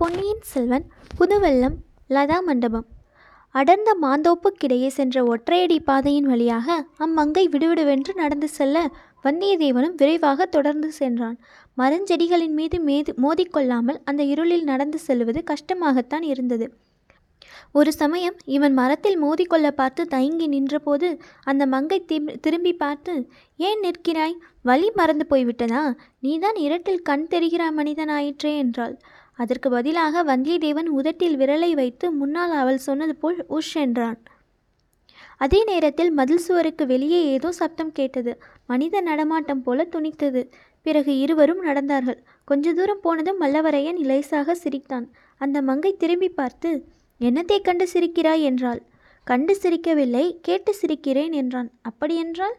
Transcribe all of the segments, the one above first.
பொன்னியின் செல்வன் புதுவெல்லம் லதா மண்டபம். அடர்ந்த மாந்தோப்புக்கிடையே சென்ற ஒற்றையடி பாதையின் வழியாக அம்மங்கை விடுவிடுவென்று நடந்து செல்ல வந்தியத்தேவனும் விரைவாக தொடர்ந்து சென்றான். மரஞ்செடிகளின் மீது மேது மோதிக்கொள்ளாமல் அந்த இருளில் நடந்து செல்வது கஷ்டமாகத்தான் இருந்தது. ஒரு சமயம் இவன் மரத்தில் மோதிக்கொள்ள பார்த்து தயங்கி நின்றபோது அந்த மங்கை திரும்பி பார்த்து ஏன் நிற்கிறாய்? வழி மறந்து போய்விட்டதா? நீதான் இருட்டில் கண் தெரிகிற மனிதனாயிற்றே என்றாள். அதற்கு பதிலாக வந்தியத்தேவன் உதட்டில் விரலை வைத்து முன்னால் அவள் சொன்னது போல் உஷ் என்றான். அதே நேரத்தில் மதில் சுவருக்கு வெளியே ஏதோ சப்தம் கேட்டது. மனித நடமாட்டம் போல துணித்தது. பிறகு இருவரும் நடந்தார்கள். கொஞ்ச தூரம் போனதும் மல்லவரையன் இலேசாக சிரித்தான். அந்த மங்கை திரும்பி பார்த்து என்னத்தை கண்டு சிரிக்கிறாய்? என்றாள். கண்டு சிரிக்கவில்லை கேட்டு சிரிக்கிறேன் என்றான். அப்படியென்றால்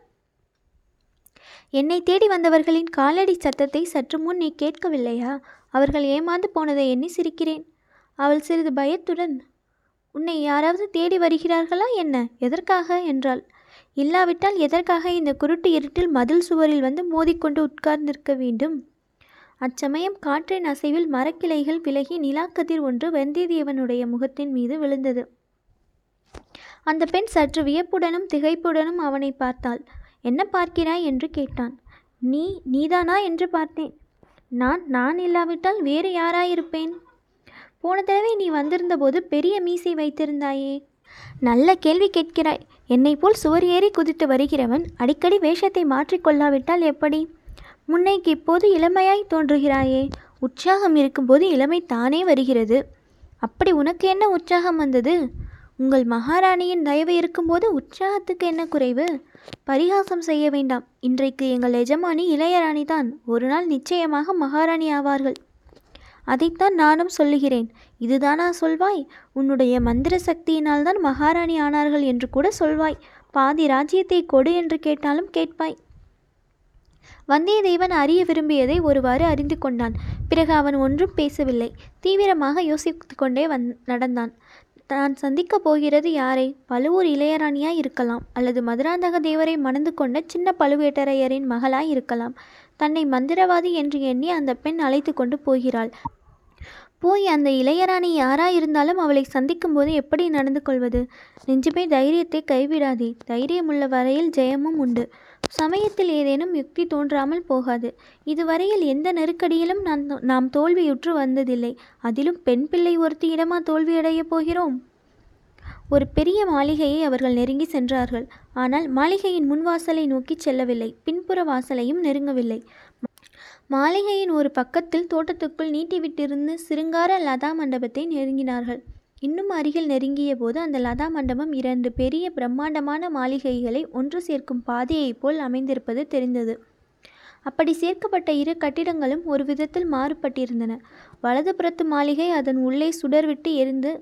என்னை தேடி வந்தவர்களின் காலடி சத்தத்தை சற்று முன் நீ கேட்கவில்லையா? அவர்கள் ஏமாந்து போனதை எண்ணி சிரிக்கிறேன். அவள் சிறிது பயத்துடன் உன்னை யாராவது தேடி வருகிறார்களா என்ன? எதற்காக? என்றாள். இல்லாவிட்டால் எதற்காக இந்த குருட்டு இருட்டில் மதில் சுவரில் வந்து மோதிக்கொண்டு உட்கார்ந்திருக்க வேண்டும்? அச்சமயம் காற்றின் அசைவில் மரக்கிளைகள் விலகி நிலாக்கதிர் ஒன்று வந்தியத்தேவனுடைய முகத்தின் மீது விழுந்தது. அந்த பெண் சற்று வியப்புடனும் திகைப்புடனும் அவனை பார்த்தாள். என்ன பார்க்கிறாய் என்று கேட்டான். நீ நீதானா என்று பார்த்தேன். நான் நான் இல்லாவிட்டால் வேறு யாராயிருப்பேன்? போன தடவை நீ வந்திருந்தபோது பெரிய மீசை வைத்திருந்தாயே. நல்ல கேள்வி கேட்கிறாய். என்னை போல் சுவர் ஏறி குதித்து வருகிறவன் அடிக்கடி வேஷத்தை மாற்றிக்கொள்ளாவிட்டால் எப்படி? முன்னைக்கு இப்போது இளமையாய் தோன்றுகிறாயே. உற்சாகம் இருக்கும்போது இளமை தானே வருகிறது. அப்படி உனக்கு என்ன உற்சாகம் வந்தது? உங்கள் மகாராணியின் தயவு இருக்கும்போது உற்சாகத்துக்கு என்ன குறைவு? பரிகாசம் செய்ய வேண்டாம். இன்றைக்கு எங்கள் எஜமானி இளையராணி தான் ஒரு நாள் நிச்சயமாக மகாராணி ஆவார்கள். அதைத்தான் நானும் சொல்லுகிறேன். இதுதானா சொல்வாய்? உன்னுடைய மந்திர சக்தியினால் தான் மகாராணி ஆனார்கள் என்று கூட சொல்வாய். பாதி ராஜ்யத்தை கொடு என்று கேட்டாலும் கேட்பாய். வந்தியத்தேவன் அறிய விரும்பியதை ஒருவாறு அறிந்து கொண்டான். பிறகு அவன் ஒன்றும் பேசவில்லை. தீவிரமாக யோசித்து கொண்டே வந் நடந்தான். தான் சந்திக்கப் போகிறது யாரை? பழுவூர் இளையராணியாய் இருக்கலாம் அல்லது மதுராந்தக தேவரை மணந்து கொண்ட சின்ன பழுவேட்டரையரின் மகளாய் இருக்கலாம். தன்னை மந்திரவாதி என்று எண்ணி அந்த பெண் அழைத்து கொண்டு போகிறாள். போய் அந்த இளையராணி யாராயிருந்தாலும் அவளை சந்திக்கும்போது எப்படி நடந்து கொள்வது நெஞ்சுமே தைரியத்தை கைவிடாதே. தைரியமுள்ள வரையில் ஜெயமும் உண்டு. சமயத்தில் ஏதேனும் யுக்தி தோன்றாமல் போகாது. இதுவரையில் எந்த நெருக்கடியிலும் நான் நாம் தோல்வியுற்று வந்ததில்லை. அதிலும் பெண் பிள்ளை ஒருத்தியிடமா தோல்வியடையப் போகிறோம்? ஒரு பெரிய மாளிகையை அவர்கள் நெருங்கி சென்றார்கள். ஆனால் மாளிகையின் முன்வாசலை நோக்கி செல்லவில்லை. பின்புற வாசலையும் நெருங்கவில்லை. மாளிகையின் ஒரு பக்கத்தில் தோட்டத்துக்குள் நீட்டிவிட்டிருந்த சிருங்கார லதா மண்டபத்தை நெருங்கினார்கள். இன்னும் அருகில் நெருங்கிய போது அந்த லதா மண்டபம் இரண்டு பெரிய பிரம்மாண்டமான மாளிகைகளை ஒன்று சேர்க்கும் பாதையைப் போல் அமைந்திருப்பது தெரிந்தது. அப்படி சேர்க்கப்பட்ட இரு கட்டிடங்களும் ஒரு விதத்தில் மாறுபட்டிருந்தன. வலதுபுறத்து மாளிகை அதன் உள்ளே சுடர்விட்டு எரிந்து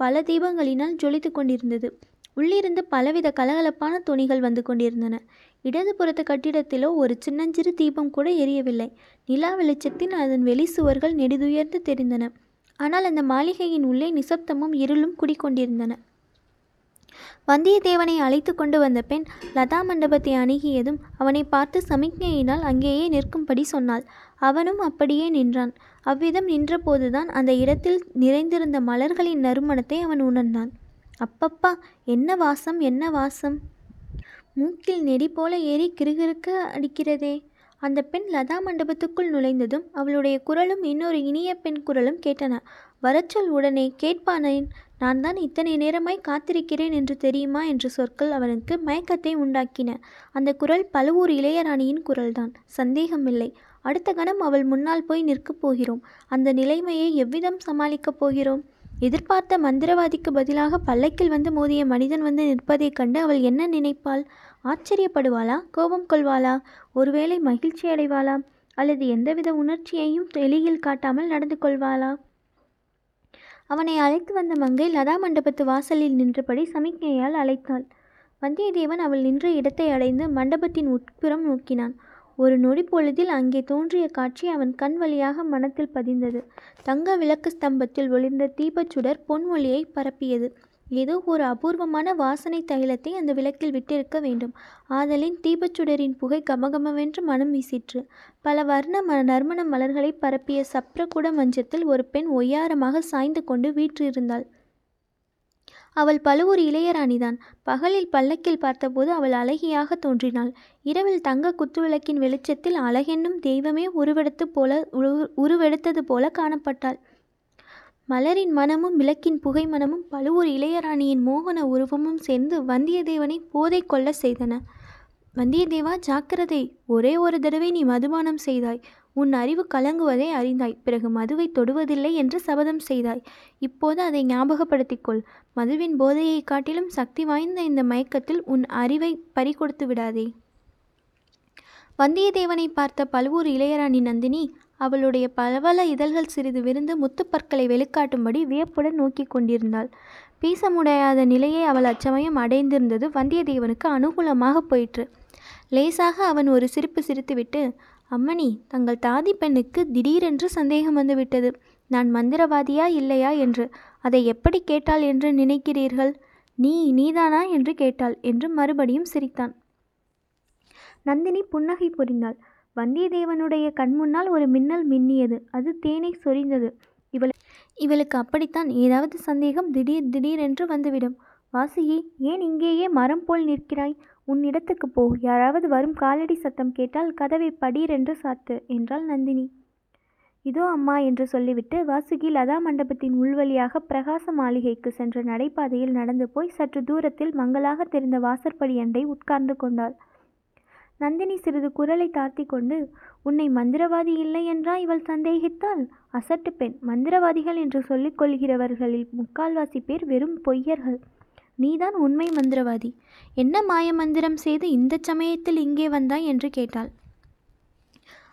பல தீபங்களினால் ஜொலித்து கொண்டிருந்தது. உள்ளிருந்து பலவித கலகலப்பான துணிகள் வந்து கொண்டிருந்தன. இடதுபுறத்து கட்டிடத்திலோ ஒரு சின்னஞ்சிறு தீபம் கூட எரியவில்லை. நிலா வெளிச்சத்தின் அதன் வெளி சுவர்கள் நெடுதுயர்ந்து தெரிந்தன. ஆனால் அந்த மாளிகையின் உள்ளே நிசப்தமும் இருளும் குடிக்கொண்டிருந்தன. வந்தியத்தேவனை அழைத்து கொண்டு வந்த பெண் லதா மண்டபத்தை அணுகியதும் அவனை பார்த்து சமிக்ஞையினால் அங்கேயே நிற்கும்படி சொன்னாள். அவனும் அப்படியே நின்றான். அவ்விதம் நின்றபோதுதான் அந்த இடத்தில் நிறைந்திருந்த மலர்களின் நறுமணத்தை அவன் உணர்ந்தான். அப்பப்பா என்ன வாசம் என்ன வாசம்? மூக்கில் நெடி போல ஏறி கிறுகிறுக்க அடிக்கிறதே. அந்த பெண் லதா மண்டபத்துக்குள் நுழைந்ததும் அவளுடைய குரலும் இன்னொரு இனிய பெண் குரலும் கேட்டன. வரச்சொல் உடனே கேட்பானேன் நான் தான் இத்தனை நேரமாய் காத்திருக்கிறேன் என்று தெரியுமா? என்ற சொற்கள் அவனுக்கு மயக்கத்தை உண்டாக்கின. அந்த குரல் பழுவூர் இளையராணியின் குரல்தான். சந்தேகமில்லை. அடுத்த கணம் அவள் முன்னால் போய் நிற்கப் போகிறோம். அந்த நிலைமையை எவ்விதம் சமாளிக்கப் போகிறோம்? எதிர்பார்த்த மந்திரவாதிக்கு பதிலாக பல்லக்கில் வந்து மோதிய மனிதன் வந்து நிற்பதைக் கண்டு அவள் என்ன நினைப்பாள்? ஆச்சரியப்படுவாளா? கோபம் கொள்வாளா? ஒருவேளை மகிழ்ச்சி அடைவாளா? அல்லது எந்தவித உணர்ச்சியையும் வெளியில் காட்டாமல் நடந்து கொள்வாளா? அவனை அழைத்து வந்த மங்கை லதா மண்டபத்து வாசலில் நின்றபடி சமிக்ஞையால் அழைத்தாள். வந்தியத்தேவன் அவள் நின்ற இடத்தை அடைந்து மண்டபத்தின் உட்புறம் நோக்கினான். ஒரு நொடி பொழுதில் அங்கே தோன்றிய காட்சி அவன் கண் வழியாக மனத்தில் பதிந்தது. தங்க விளக்கு ஸ்தம்பத்தில் ஒளிர்ந்த தீபச்சுடர் பொன்மொழியை பரப்பியது. ஏதோ ஒரு அபூர்வமான வாசனை தைலத்தை அந்த விளக்கில் விட்டிருக்க வேண்டும். ஆதலின் தீபச்சுடரின் புகை கமகமவென்று மனம் வீசிற்று. பல வர்ண ம நறுமண மலர்களை பரப்பிய சப்ரகுட மஞ்சத்தில் ஒரு பெண் ஒய்யாரமாக சாய்ந்து கொண்டு வீற்றிருந்தாள். அவள் பழுவூர் இளையராணிதான். பகலில் பல்லக்கில் பார்த்தபோது அவள் அழகியாக தோன்றினாள். இரவில் தங்க குத்துவிளக்கின் வெளிச்சத்தில் அழகென்னும் தெய்வமே உருவெடுத்து போல உருவெடுத்தது போல காணப்பட்டாள். மலரின் மனமும் விளக்கின் புகை மனமும் பழுவூர் இளையராணியின் மோகன உருவமும் சேர்ந்து வந்தியத்தேவனை போதை கொள்ள செய்தன. வந்தியத்தேவா ஜாக்கிரதை ஒரே ஒரு தடவை நீ மதுபானம் செய்தாய். உன் அறிவு கலங்குவதை அறிந்தாய். பிறகு மதுவை தொடுவதில்லை என்று சபதம் செய்தாய். இப்போது அதை ஞாபகப்படுத்திக் கொள் மதுவின் போதையை காட்டிலும் சக்தி வாய்ந்த இந்த மயக்கத்தில் உன் அறிவை பறிகொடுத்து விடாதே. வந்தியத்தேவனை பார்த்த பழுவூர் இளையராணி நந்தினி அவளுடைய பலவல இதழ்கள் சிறிது விருந்து முத்துப்பற்களை வெளிக்காட்டும்படி வியப்புடன் நோக்கி கொண்டிருந்தாள். பேச முடியாத நிலையை அவள் அச்சமயம் அடைந்திருந்தது வந்தியத்தேவனுக்கு அனுகூலமாக போயிற்று. லேசாக அவன் ஒரு சிரிப்பு சிரித்துவிட்டு அம்மணி தங்கள் தாதி பெண்ணுக்கு திடீரென்று சந்தேகம் வந்துவிட்டது. நான் மந்திரவாதியா இல்லையா என்று. அதை எப்படி கேட்டாள் என்று நினைக்கிறீர்கள்? நீ நீதானா என்று கேட்டாள் என்று மறுபடியும் சிரித்தான். நந்தினி புன்னகை புரிந்தாள். வந்தியத்தேவனுடைய கண்முன்னால் ஒரு மின்னல் மின்னியது. அது தேனை சொரிந்தது. இவள் இவளுக்கு அப்படித்தான் ஏதாவது சந்தேகம் திடீர் திடீரென்று வந்துவிடும். வாசுகி ஏன் இங்கேயே மரம் போல் நிற்கிறாய்? உன் இடத்துக்கு போ. யாராவது வரும் காலடி சத்தம் கேட்டால் கதவை படீரென்று சாத்து என்றாள் நந்தினி. இதோ அம்மா என்று சொல்லிவிட்டு வாசுகி லதா மண்டபத்தின் உள்வழியாக பிரகாச மாளிகைக்கு சென்ற நடைபாதையில் நடந்து போய் சற்று தூரத்தில் மங்களாக தெரிந்த வாசற்படி அண்டை உட்கார்ந்து கொண்டாள். நந்தினி சிறிது குரலை தாழ்த்தி கொண்டு உன்னை மந்திரவாதி இல்லை என்றா இவள் சந்தேகித்தாள்? அசட்டு பெண். மந்திரவாதிகள் என்று சொல்லிக் கொள்கிறவர்களில் முக்கால்வாசி பேர் வெறும் பொய்யர்கள். நீதான் உண்மை மந்திரவாதி. என்ன மாய மந்திரம் செய்து இந்த சமயத்தில் இங்கே வந்தாய்? என்று கேட்டாள்.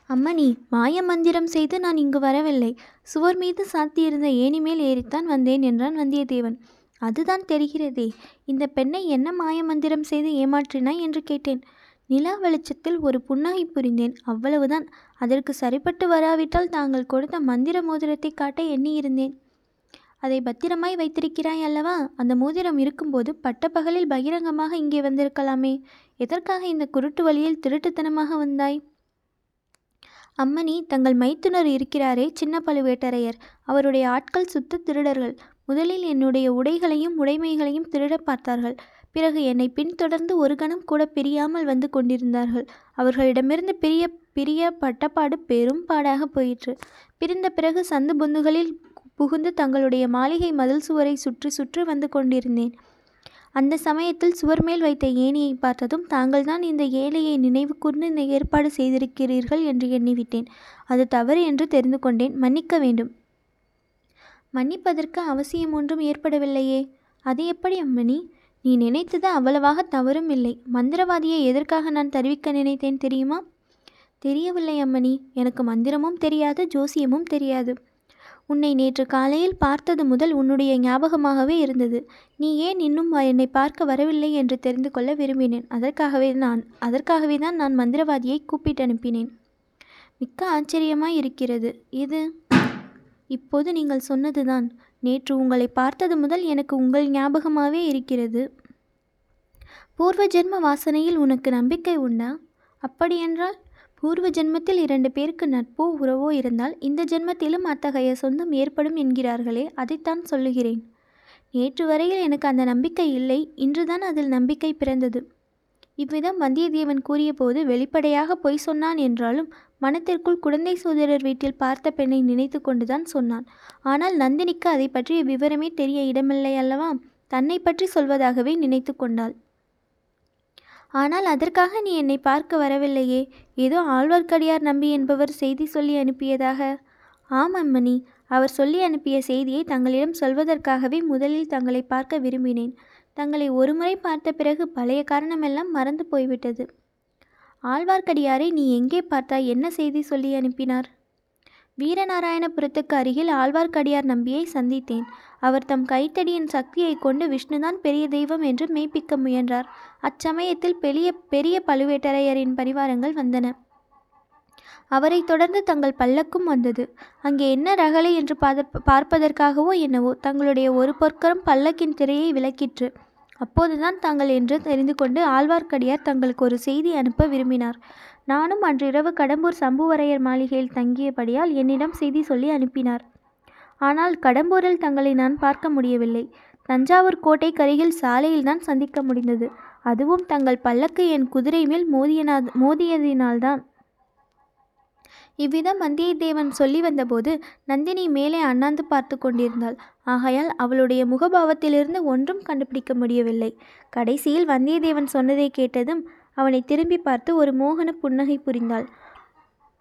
அம்மணி மாய மந்திரம் செய்து நான் இங்கு வரவில்லை. சுவர் மீது சாத்தியிருந்த ஏணி மேல் ஏறித்தான் வந்தேன் என்றான் வந்தியத்தேவன். அதுதான் தெரிகிறதே. இந்த பெண்ணை என்ன மாய மந்திரம் செய்து ஏமாற்றினாய்? என்று கேட்டேன். நிலா வெளிச்சத்தில் ஒரு புன்னகை புரிந்தேன். அவ்வளவுதான். அதற்கு சரிப்பட்டு வராவிட்டால் தாங்கள் கொடுத்த மந்திர மோதிரத்தை காட்ட எண்ணியிருந்தேன். அதை பத்திரமாய் வைத்திருக்கிறாய் அல்லவா? அந்த மோதிரம் இருக்கும்போது பட்டப்பகலில் பகிரங்கமாக இங்கே வந்திருக்கலாமே. எதற்காக இந்த குருட்டு வழியில் திருட்டுத்தனமாக வந்தாய்? அம்மணி தங்கள் மைத்துனர் இருக்கிறாரே சின்ன பழுவேட்டரையர். அவருடைய ஆட்கள் சுத்த திருடர்கள். முதலில் என்னுடைய உடைகளையும் உடைமைகளையும் திருடப் பார்த்தார்கள். பிறகு என்னை பின்தொடர்ந்து ஒரு கணம் கூட பிரியாமல் வந்து கொண்டிருந்தார்கள். அவர்களிடமிருந்து பிரிய பிரிய பட்டப்பாடு பெரும் பாடாக போயிற்று. பிரிந்த பிறகு சந்து பொந்துகளில் புகுந்து தங்களுடைய மாளிகை மதில் சுவரை சுற்றி சுற்றி வந்து கொண்டிருந்தேன். அந்த சமயத்தில் சுவர் மேல் வைத்த ஏணியை பார்த்ததும் தாங்கள்தான் இந்த ஏழையை நினைவு கூர்ந்து இந்த ஏற்பாடு செய்திருக்கிறீர்கள் என்று எண்ணிவிட்டேன். அது தவறு என்று தெரிந்து கொண்டேன். மன்னிக்க வேண்டும். மன்னிப்பதற்கு அவசியம் ஒன்றும் ஏற்படவில்லையே. அது எப்படி அம்மணி? நீ நினைத்தது அவ்வளவாக தவறும் இல்லை. மந்திரவாதியை எதற்காக நான் தெரிவிக்க நினைத்தேன் தெரியுமா? தெரியவில்லை அம்மணி. எனக்கு மந்திரமும் தெரியாது ஜோசியமும் தெரியாது. உன்னை நேற்று காலையில் பார்த்தது முதல் உன்னுடைய ஞாபகமாகவே இருந்தது. நீ ஏன் இன்னும் என்னை பார்க்க வரவில்லை என்று தெரிந்து கொள்ள விரும்பினேன். அதற்காகவே நான் அதற்காகவே தான் நான் மந்திரவாதியை கூப்பிட்டு அனுப்பினேன். மிக்க ஆச்சரியமாய் இருக்கிறது. இது இப்போது நீங்கள் சொன்னதுதான். நேற்று உங்களை பார்த்தது முதல் எனக்கு உங்கள் ஞாபகமாகவே இருக்கிறது. பூர்வ ஜென்ம வாசனையில் உனக்கு நம்பிக்கை உண்டா? அப்படியென்றால் பூர்வ ஜென்மத்தில் இரண்டு பேருக்கு நட்போ உறவோ இருந்தால் இந்த ஜென்மத்திலும் அத்தகைய சொந்தம் ஏற்படும் என்கிறார்களே அதைத்தான் சொல்லுகிறேன். நேற்று வரையில் எனக்கு அந்த நம்பிக்கை இல்லை இன்றுதான் அதில் நம்பிக்கை பிறந்தது. இவ்விதம் வந்தியத்தேவன் கூறியபோது வெளிப்படையாக பொய் சொன்னான் என்றாலும் மனத்திற்குள் குழந்தை சோதரர் வீட்டில் பார்த்த பெண்ணை நினைத்து கொண்டுதான் சொன்னான். ஆனால் நந்தினிக்கு அதை பற்றிய விவரமே தெரிய இடமில்லை அல்லவா? தன்னை பற்றி சொல்வதாகவே நினைத்து கொண்டாள். ஆனால் அதற்காக நீ என்னை பார்க்க வரவில்லையே. ஏதோ ஆழ்வார்க்கடியார் நம்பி என்பவர் செய்தி சொல்லி அனுப்பியதாக. ஆம் அம்மணி. அவர் சொல்லி அனுப்பிய செய்தியை தங்களிடம் சொல்வதற்காகவே முதலில் தங்களை பார்க்க விரும்பினேன். தங்களை ஒருமுறை பார்த்த பிறகு பழைய காரணமெல்லாம் மறந்து போய்விட்டது. ஆழ்வார்க்கடியாரை நீ எங்கே பார்த்தாய்? என்ன செய்தி சொல்லி அனுப்பினார்? வீரநாராயணபுரத்துக்கு அருகில் ஆழ்வார்க்கடியார் நம்பியை சந்தித்தேன். அவர் தம் கைத்தடியின் சக்தியை கொண்டு விஷ்ணுதான் பெரிய தெய்வம் என்று மெய்ப்பிக்க முயன்றார். அச்சமயத்தில் பெரிய பெரிய பழுவேட்டரையரின் பரிவாரங்கள் வந்தன. அவரைத் தொடர்ந்து தங்கள் பல்லக்கும் வந்தது. அங்கே என்ன ரகளை என்று பார்ப்பதற்காகவோ என்னவோ தங்களுடைய ஒரு பொற்கரம் பல்லக்கின் திரையை விலக்கிற்று அப்போதுதான் தாங்கள் என்று தெரிந்து கொண்டு ஆழ்வார்க்கடியார் தங்களுக்கு ஒரு செய்தி அனுப்ப விரும்பினார். நானும் அன்றிரவு கடம்பூர் சம்புவரையர் மாளிகையில் தங்கியபடியால் என்னிடம் செய்தி சொல்லி அனுப்பினார். ஆனால் கடம்பூரில் தங்களை நான் பார்க்க முடியவில்லை. தஞ்சாவூர் கோட்டைக்கருகில் சாலையில்தான் சந்திக்க முடிந்தது. அதுவும் தங்கள் பல்லக்கு என் குதிரை மேல் மோதியனா மோதியதினால்தான். இவ்விதம் வந்தியத்தேவன் சொல்லி வந்தபோது நந்தினி மேலே அண்ணாந்து பார்த்து கொண்டிருந்தாள். ஆகையால் அவளுடைய முகபாவத்திலிருந்து ஒன்றும் கண்டுபிடிக்க முடியவில்லை. கடைசியில் வந்தியத்தேவன் சொன்னதை கேட்டதும் அவனை திரும்பி பார்த்து ஒரு மோகன புன்னகை புரிந்தாள்.